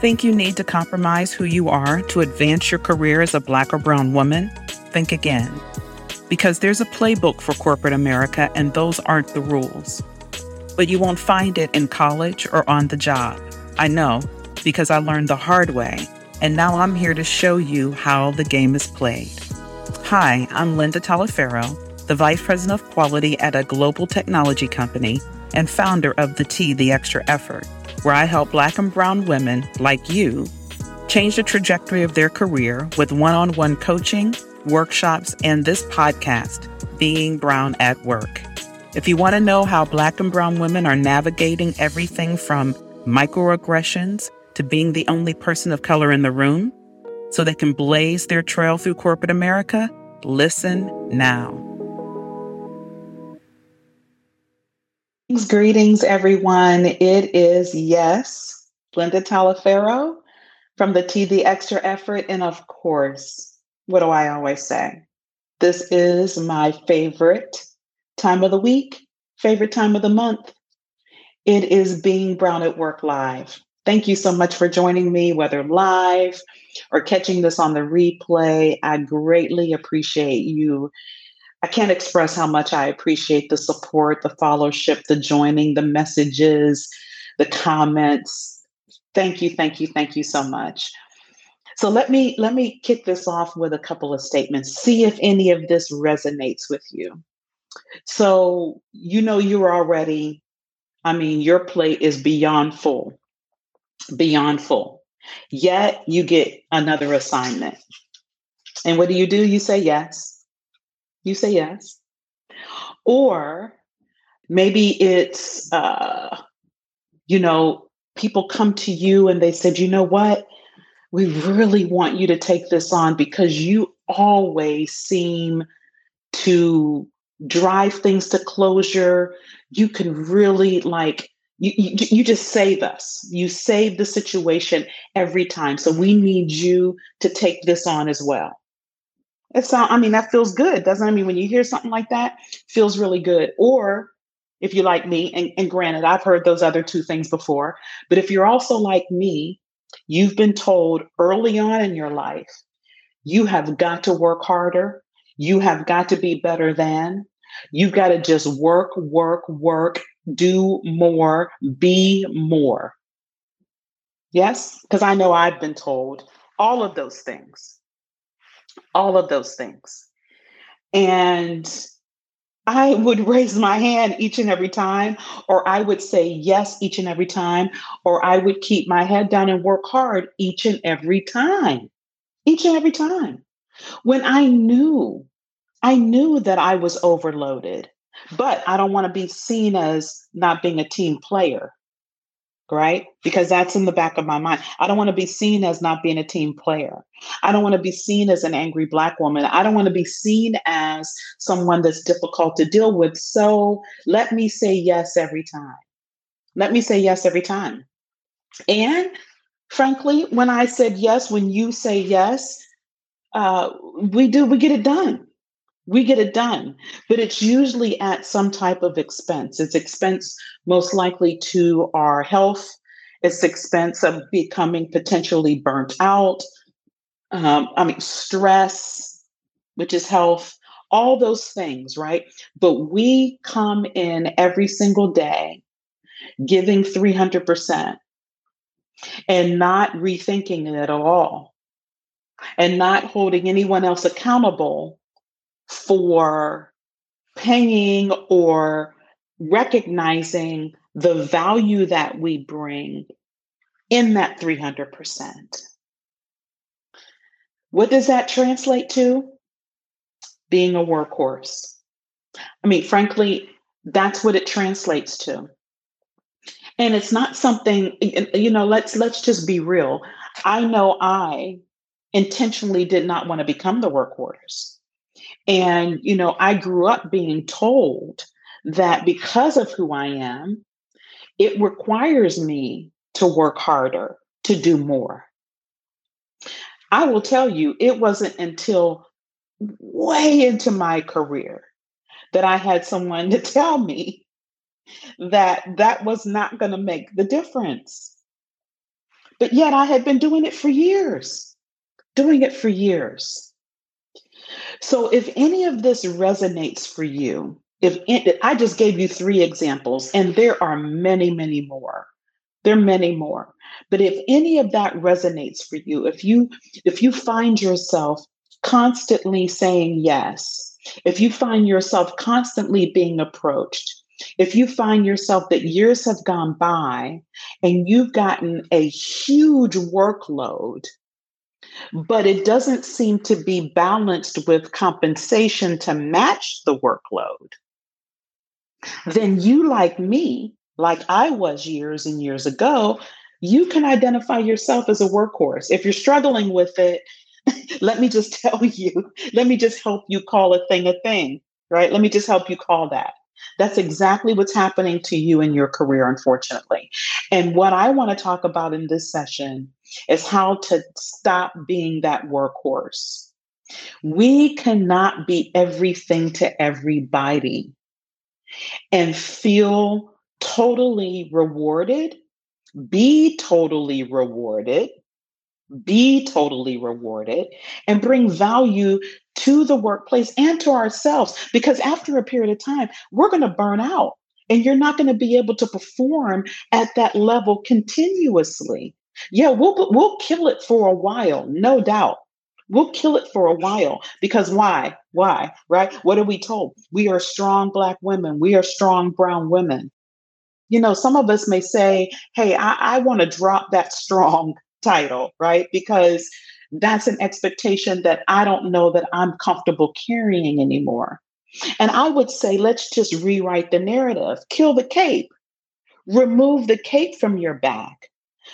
Think you need to compromise who you are to advance your career as a black or brown woman? Think again. Because there's a playbook for corporate America, and those aren't the rules. But you won't find it in college or on the job. I know, because I learned the hard way, and now I'm here to show you how the game is played. Hi, I'm Linda Taliaferro, the Vice President of Quality at a global technology company and founder of The Tee, The Extra Effort where I help Black and Brown women like you change the trajectory of their career with one on one coaching, workshops, and this podcast, Being Brown at Work. If you want to know how Black and Brown women are navigating everything from microaggressions to being the only person of color in the room so they can blaze their trail through corporate America, listen now. Greetings, everyone. It is, yes, Linda Taliaferro from the Tee the Extra Effort. And of course, what do I always say? This is my favorite time of the week, favorite time of the month. It is Being Brown at Work Live. Thank you so much for joining me, whether live or catching this on the replay. I greatly appreciate you I can't express how much I appreciate the support, the fellowship, the joining, the messages, the comments. Thank you, thank you, thank you so much. So let me let me kick this off with a couple of statements. See if any of this resonates with you. So you know you're already I mean your plate is beyond full. Beyond full. Yet you get another assignment. And what do you do? You say yes you say yes. Or maybe it's, uh, you know, people come to you and they said, you know what? We really want you to take this on because you always seem to drive things to closure. You can really like, you, you, you just save us. You save the situation every time. So we need you to take this on as well. It sound, I mean, that feels good, doesn't it? I mean, when you hear something like that, feels really good. Or if you're like me, and, and granted, I've heard those other two things before, but if you're also like me, you've been told early on in your life, you have got to work harder, you have got to be better than, you've got to just work, work, work, do more, be more. Yes, because I know I've been told all of those things all of those things. And I would raise my hand each and every time, or I would say yes each and every time, or I would keep my head down and work hard each and every time, each and every time. When I knew, I knew that I was overloaded, but I don't want to be seen as not being a team player right? Because that's in the back of my mind. I don't want to be seen as not being a team player. I don't want to be seen as an angry Black woman. I don't want to be seen as someone that's difficult to deal with. So let me say yes every time. Let me say yes every time. And frankly, when I said yes, when you say yes, uh, we do, we get it done we get it done. But it's usually at some type of expense. It's expense most likely to our health. It's expense of becoming potentially burnt out um, i mean stress which is health all those things right? But we come in every single day giving 300% and not rethinking it at all and not holding anyone else accountable for paying or recognizing the value that we bring in that 300%. What does that translate to? Being a workhorse. I mean, frankly, that's what it translates to. And it's not something, you know, let's let's just be real. I know I intentionally did not want to become the workhorse. And, you know, I grew up being told that because of who I am, it requires me to work harder, to do more. I will tell you, it wasn't until way into my career that I had someone to tell me that that was not going to make the difference. But yet I had been doing it for years, doing it for years. So if any of this resonates for you, if I just gave you three examples, and there are many, many more. There are many more. But if any of that resonates for you, if you if you find yourself constantly saying yes, if you find yourself constantly being approached, if you find yourself that years have gone by and you've gotten a huge workload, but it doesn't seem to be balanced with compensation to match the workload, then you, like me, like I was years and years ago, you can identify yourself as a workhorse. If you're struggling with it, let me just tell you, let me just help you call a thing a thing, right? Let me just help you call that. That's exactly what's happening to you in your career, unfortunately. And what I want to talk about in this session is how to stop being that workhorse. We cannot be everything to everybody and feel totally rewarded, be totally rewarded, be totally rewarded, and bring value to the workplace and to ourselves. Because after a period of time, we're going to burn out and you're not going to be able to perform at that level continuously. Yeah, we'll, we'll kill it for a while, no doubt. We'll kill it for a while because why? Why? Right? What are we told? We are strong Black women. We are strong Brown women. You know, some of us may say, hey, I, I want to drop that strong title, right? Because that's an expectation that I don't know that I'm comfortable carrying anymore. And I would say, let's just rewrite the narrative, kill the cape, remove the cape from your back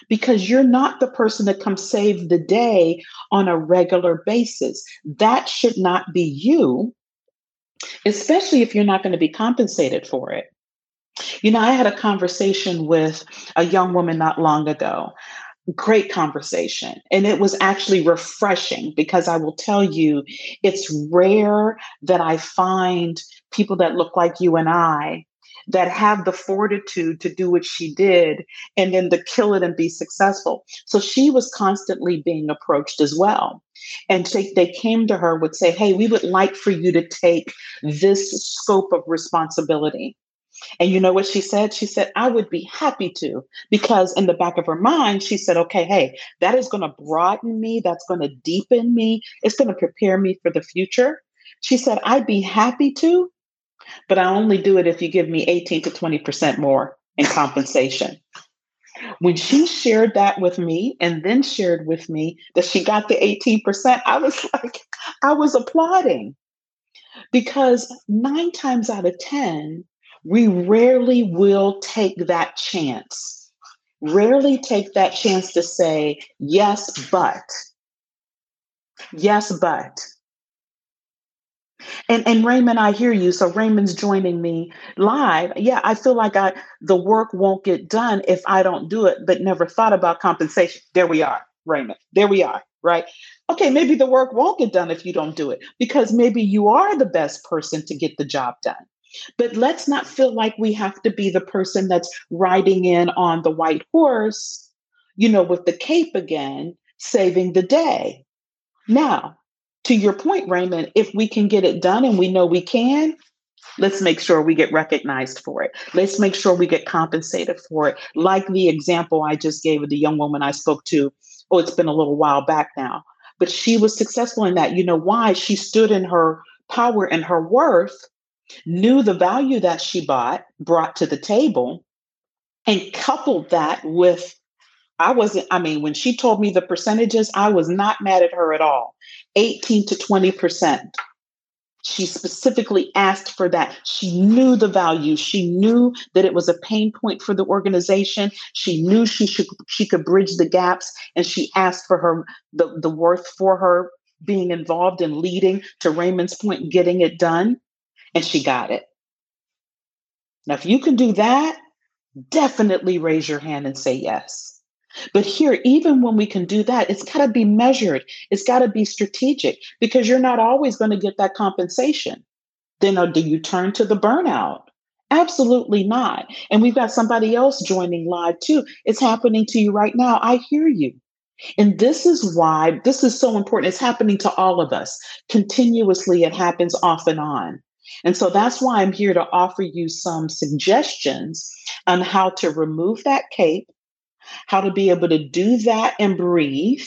because you're not the person to come save the day on a regular basis. That should not be you, especially if you're not going to be compensated for it. You know, I had a conversation with a young woman not long ago great conversation. And it was actually refreshing because I will tell you, it's rare that I find people that look like you and I that have the fortitude to do what she did and then to kill it and be successful. So she was constantly being approached as well. And they, they came to her, would say, Hey, we would like for you to take this scope of responsibility. And you know what she said? She said, I would be happy to, because in the back of her mind, she said, okay, hey, that is going to broaden me. That's going to deepen me. It's going to prepare me for the future. She said, I'd be happy to, but I only do it if you give me 18 to 20% more in compensation. When she shared that with me and then shared with me that she got the 18%, I was like, I was applauding because nine times out of 10, we rarely will take that chance. Rarely take that chance to say, yes, but. Yes, but. And and Raymond, I hear you. So Raymond's joining me live. Yeah, I feel like I the work won't get done if I don't do it, but never thought about compensation. There we are, Raymond. There we are, right? Okay, maybe the work won't get done if you don't do it because maybe you are the best person to get the job done. But let's not feel like we have to be the person that's riding in on the white horse, you know, with the cape again, saving the day. Now, to your point, Raymond, if we can get it done and we know we can, let's make sure we get recognized for it. Let's make sure we get compensated for it. Like the example I just gave of the young woman I spoke to. Oh, it's been a little while back now. But she was successful in that. You know why? She stood in her power and her worth knew the value that she bought, brought to the table, and coupled that with I wasn't, I mean, when she told me the percentages, I was not mad at her at all. 18 to 20%. She specifically asked for that. She knew the value. She knew that it was a pain point for the organization. She knew she should she could bridge the gaps and she asked for her the, the worth for her being involved in leading to Raymond's point, getting it done and she got it. Now, if you can do that, definitely raise your hand and say yes. But here, even when we can do that, it's got to be measured. It's got to be strategic because you're not always going to get that compensation. Then, or uh, do you turn to the burnout? Absolutely not. And we've got somebody else joining live too. It's happening to you right now. I hear you. And this is why this is so important. It's happening to all of us continuously, it happens off and on. And so that's why I'm here to offer you some suggestions on how to remove that cape, how to be able to do that and breathe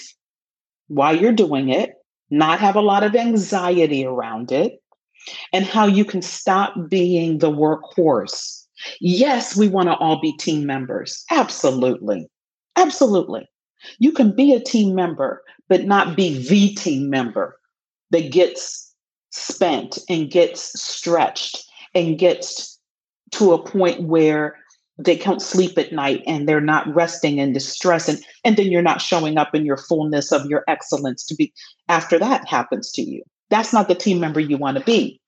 while you're doing it, not have a lot of anxiety around it, and how you can stop being the workhorse. Yes, we want to all be team members. Absolutely. Absolutely. You can be a team member, but not be the team member that gets spent and gets stretched and gets to a point where they can't sleep at night and they're not resting and distress and, and then you're not showing up in your fullness of your excellence to be after that happens to you. That's not the team member you want to be.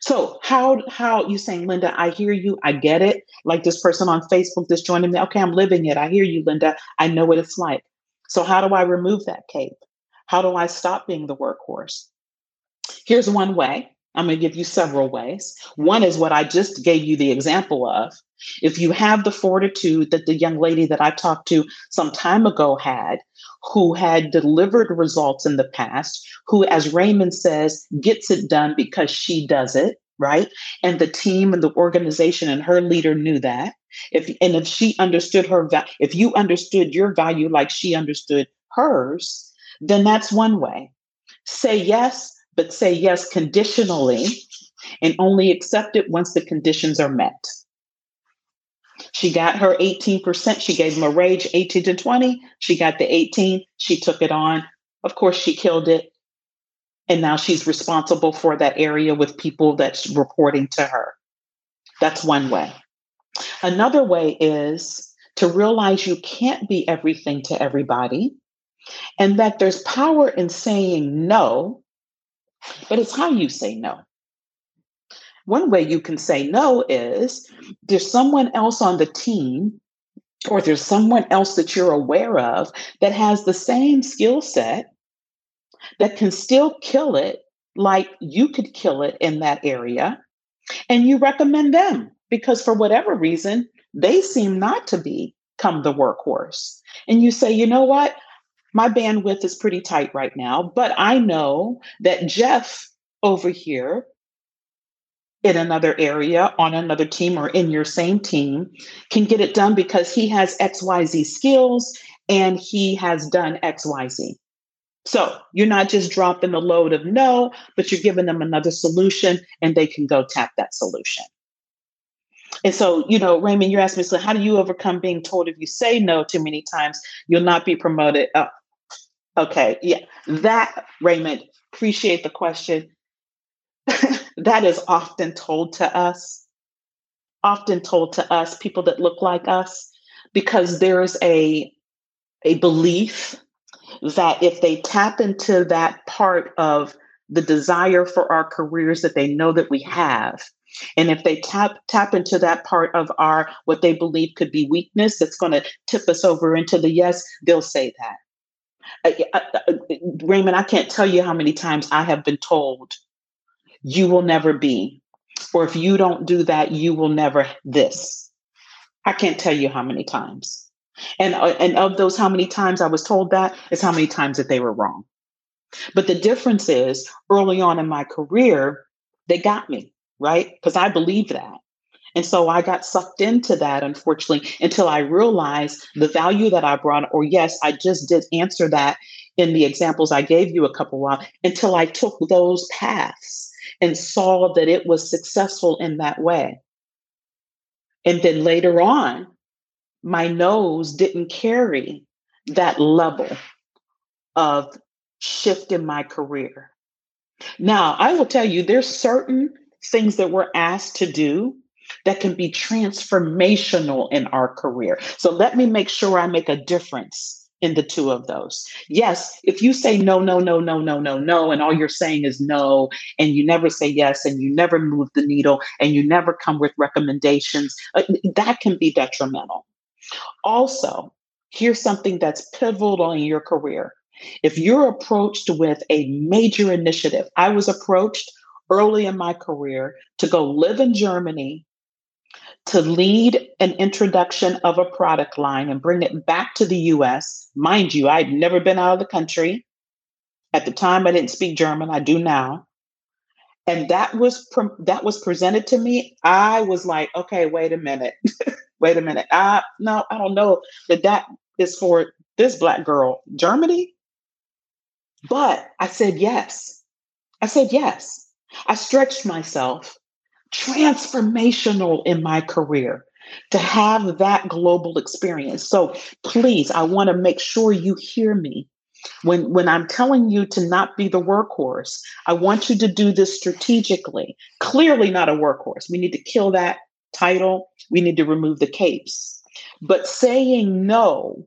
So how how you saying linda i hear you i get it. Like this person on facebook that's joining me okay i'm living it i hear you linda i know what it's like. So how do i remove that cape? How do i stop being the workhorse? Here's one way. I'm going to give you several ways. One is what I just gave you the example of. If you have the fortitude that the young lady that I talked to some time ago had, who had delivered results in the past, who, as Raymond says, gets it done because she does it, right? And the team and the organization and her leader knew that. If and if she understood her value, if you understood your value like she understood hers, then that's one way. Say yes but say yes conditionally and only accept it once the conditions are met. She got her 18%. She gave him a rage 18 to 20. She got the 18. She took it on. Of course, she killed it. And now she's responsible for that area with people that's reporting to her. That's one way. Another way is to realize you can't be everything to everybody and that there's power in saying no but it's how you say no. One way you can say no is there's someone else on the team or there's someone else that you're aware of that has the same skill set that can still kill it like you could kill it in that area. And you recommend them because for whatever reason, they seem not to become the workhorse. And you say, you know what? My bandwidth is pretty tight right now, but I know that Jeff over here in another area on another team or in your same team can get it done because he has XYZ skills and he has done XYZ. So you're not just dropping the load of no, but you're giving them another solution and they can go tap that solution. And so, you know, Raymond, you're asking me, so how do you overcome being told if you say no too many times, you'll not be promoted? Okay, yeah, that Raymond, appreciate the question. that is often told to us, often told to us, people that look like us, because there's a a belief that if they tap into that part of the desire for our careers that they know that we have and if they tap tap into that part of our what they believe could be weakness that's going to tip us over into the yes they'll say that I, I, Raymond, I can't tell you how many times I have been told, you will never be, or if you don't do that, you will never this. I can't tell you how many times. And, uh, and of those, how many times I was told that is how many times that they were wrong. But the difference is early on in my career, they got me, right? Because I believe that. And so I got sucked into that, unfortunately, until I realized the value that I brought. Or, yes, I just did answer that in the examples I gave you a couple of while until I took those paths and saw that it was successful in that way. And then later on, my nose didn't carry that level of shift in my career. Now, I will tell you, there's certain things that we're asked to do that can be transformational in our career. So let me make sure I make a difference in the two of those. Yes, if you say no, no, no, no, no, no, no, and all you're saying is no, and you never say yes, and you never move the needle, and you never come with recommendations, uh, that can be detrimental. Also, here's something that's pivotal in your career. If you're approached with a major initiative, I was approached early in my career to go live in Germany to lead an introduction of a product line and bring it back to the US. Mind you, I'd never been out of the country. At the time, I didn't speak German. I do now. And that was pre- that was presented to me. I was like, okay, wait a minute, wait a minute. I no, I don't know that that is for this black girl, Germany. But I said yes. I said yes. I stretched myself transformational in my career to have that global experience. So please, I want to make sure you hear me. When, when I'm telling you to not be the workhorse, I want you to do this strategically. Clearly, not a workhorse. We need to kill that title. We need to remove the capes. But saying no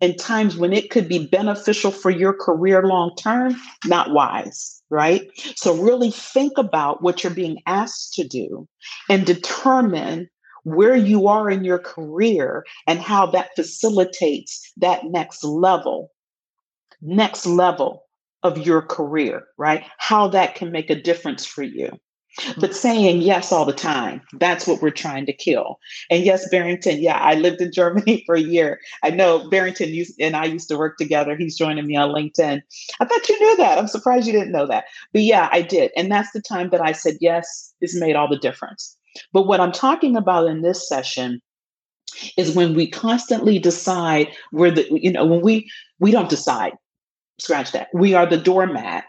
in times when it could be beneficial for your career long term, not wise, right? So, really think about what you're being asked to do and determine where you are in your career and how that facilitates that next level, next level of your career, right? How that can make a difference for you. But mm-hmm. saying yes all the time, that's what we're trying to kill. And yes, Barrington, yeah, I lived in Germany for a year. I know Barrington and I used to work together. He's joining me on LinkedIn. I thought you knew that. I'm surprised you didn't know that. But yeah, I did. And that's the time that I said yes, this made all the difference. But what I'm talking about in this session is when we constantly decide where the, you know, when we we don't decide, scratch that. We are the doormat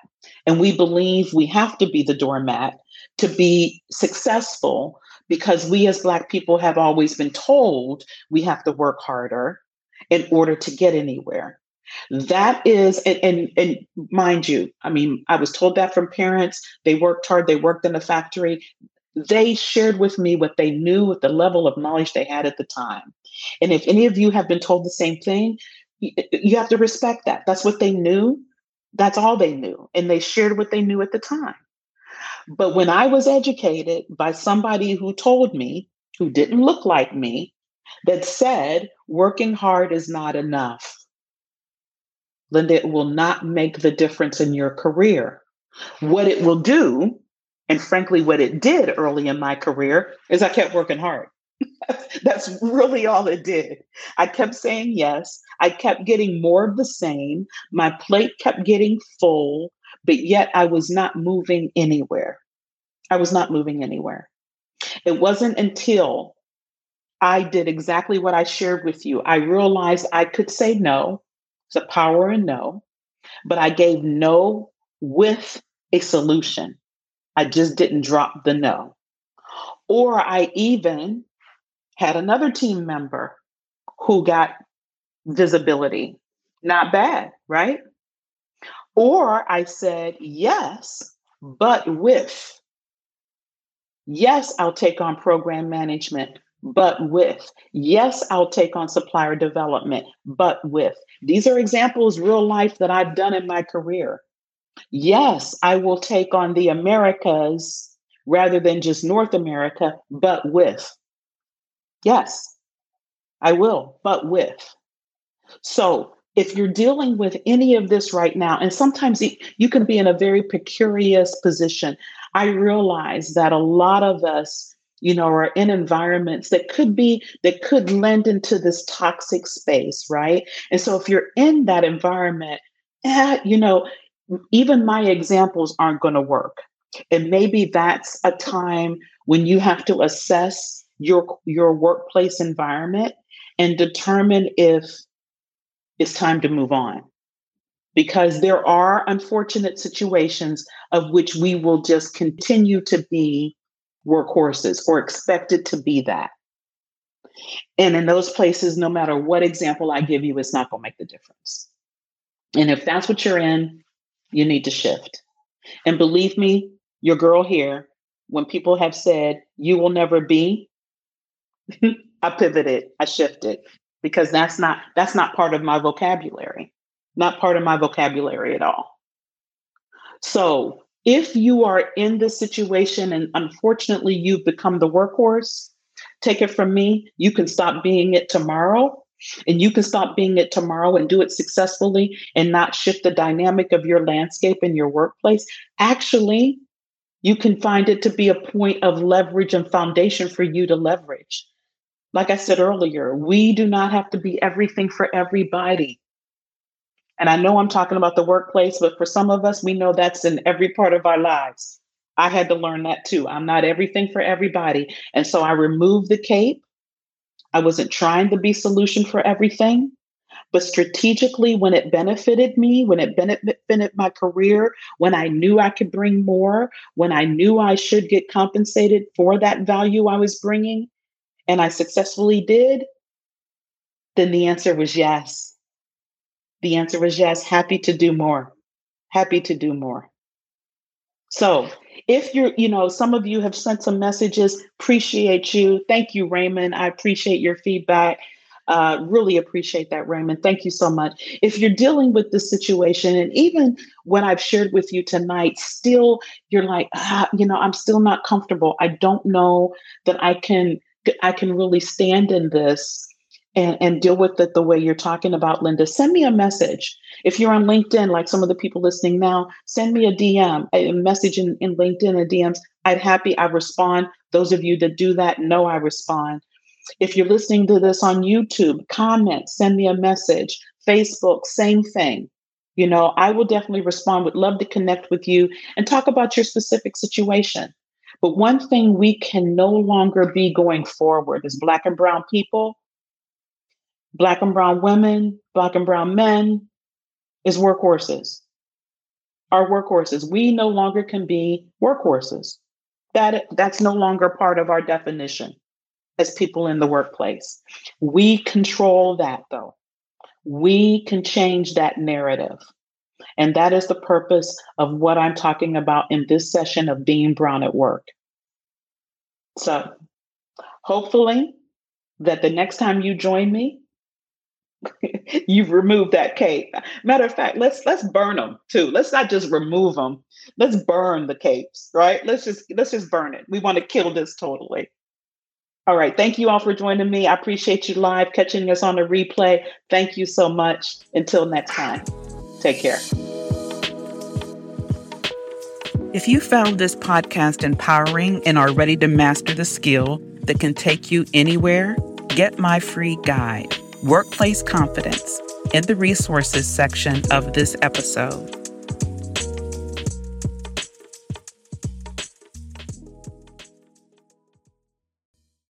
and we believe we have to be the doormat to be successful because we as Black people have always been told we have to work harder in order to get anywhere. That is, and, and, and mind you, I mean, I was told that from parents. They worked hard, they worked in the factory. They shared with me what they knew with the level of knowledge they had at the time. And if any of you have been told the same thing, you have to respect that. That's what they knew. That's all they knew. And they shared what they knew at the time. But when I was educated by somebody who told me, who didn't look like me, that said, working hard is not enough, Linda, it will not make the difference in your career. What it will do, and frankly, what it did early in my career, is I kept working hard. That's really all it did. I kept saying yes. I kept getting more of the same. My plate kept getting full but yet I was not moving anywhere. I was not moving anywhere. It wasn't until I did exactly what I shared with you. I realized I could say no. It's a power in no, but I gave no with a solution. I just didn't drop the no. Or I even had another team member who got visibility. Not bad, right? Or I said, yes, but with. Yes, I'll take on program management, but with. Yes, I'll take on supplier development, but with. These are examples, real life, that I've done in my career. Yes, I will take on the Americas rather than just North America, but with. Yes, I will, but with. So if you're dealing with any of this right now, and sometimes you can be in a very precarious position, I realize that a lot of us, you know, are in environments that could be, that could lend into this toxic space, right? And so if you're in that environment, eh, you know, even my examples aren't going to work. And maybe that's a time when you have to assess your your workplace environment and determine if it's time to move on because there are unfortunate situations of which we will just continue to be workhorses or expected to be that. And in those places, no matter what example I give you, it's not going to make the difference. And if that's what you're in, you need to shift. And believe me, your girl here, when people have said, you will never be, I pivoted, I shifted because that's not that's not part of my vocabulary not part of my vocabulary at all so if you are in this situation and unfortunately you've become the workhorse take it from me you can stop being it tomorrow and you can stop being it tomorrow and do it successfully and not shift the dynamic of your landscape in your workplace actually You can find it to be a point of leverage and foundation for you to leverage. Like I said earlier, we do not have to be everything for everybody. And I know I'm talking about the workplace, but for some of us, we know that's in every part of our lives. I had to learn that too. I'm not everything for everybody. And so I removed the cape. I wasn't trying to be solution for everything, but strategically when it benefited me, when it benefited my career, when I knew I could bring more, when I knew I should get compensated for that value I was bringing, and I successfully did, then the answer was yes. The answer was yes, happy to do more. Happy to do more. So, if you're, you know, some of you have sent some messages, appreciate you. Thank you, Raymond. I appreciate your feedback. Uh, really appreciate that, Raymond. Thank you so much. If you're dealing with this situation, and even what I've shared with you tonight, still you're like, ah, you know, I'm still not comfortable. I don't know that I can, I can really stand in this and, and deal with it the way you're talking about, Linda, send me a message. If you're on LinkedIn, like some of the people listening now, send me a DM, a message in, in LinkedIn and DMs. I'd happy, I respond. Those of you that do that know I respond. If you're listening to this on YouTube, comment, send me a message. Facebook, same thing. You know, I will definitely respond, would love to connect with you and talk about your specific situation. But one thing we can no longer be going forward is Black and Brown people Black and brown women, Black and brown men is workhorses. Our workhorses. We no longer can be workhorses. That, that's no longer part of our definition as people in the workplace. We control that though. We can change that narrative. And that is the purpose of what I'm talking about in this session of being brown at work. So hopefully that the next time you join me, You've removed that cape. Matter of fact, let's let's burn them too. Let's not just remove them. Let's burn the capes, right? Let's just let's just burn it. We want to kill this totally. All right. Thank you all for joining me. I appreciate you live catching us on the replay. Thank you so much. Until next time. Take care. If you found this podcast empowering and are ready to master the skill that can take you anywhere, get my free guide Workplace Confidence in the resources section of this episode.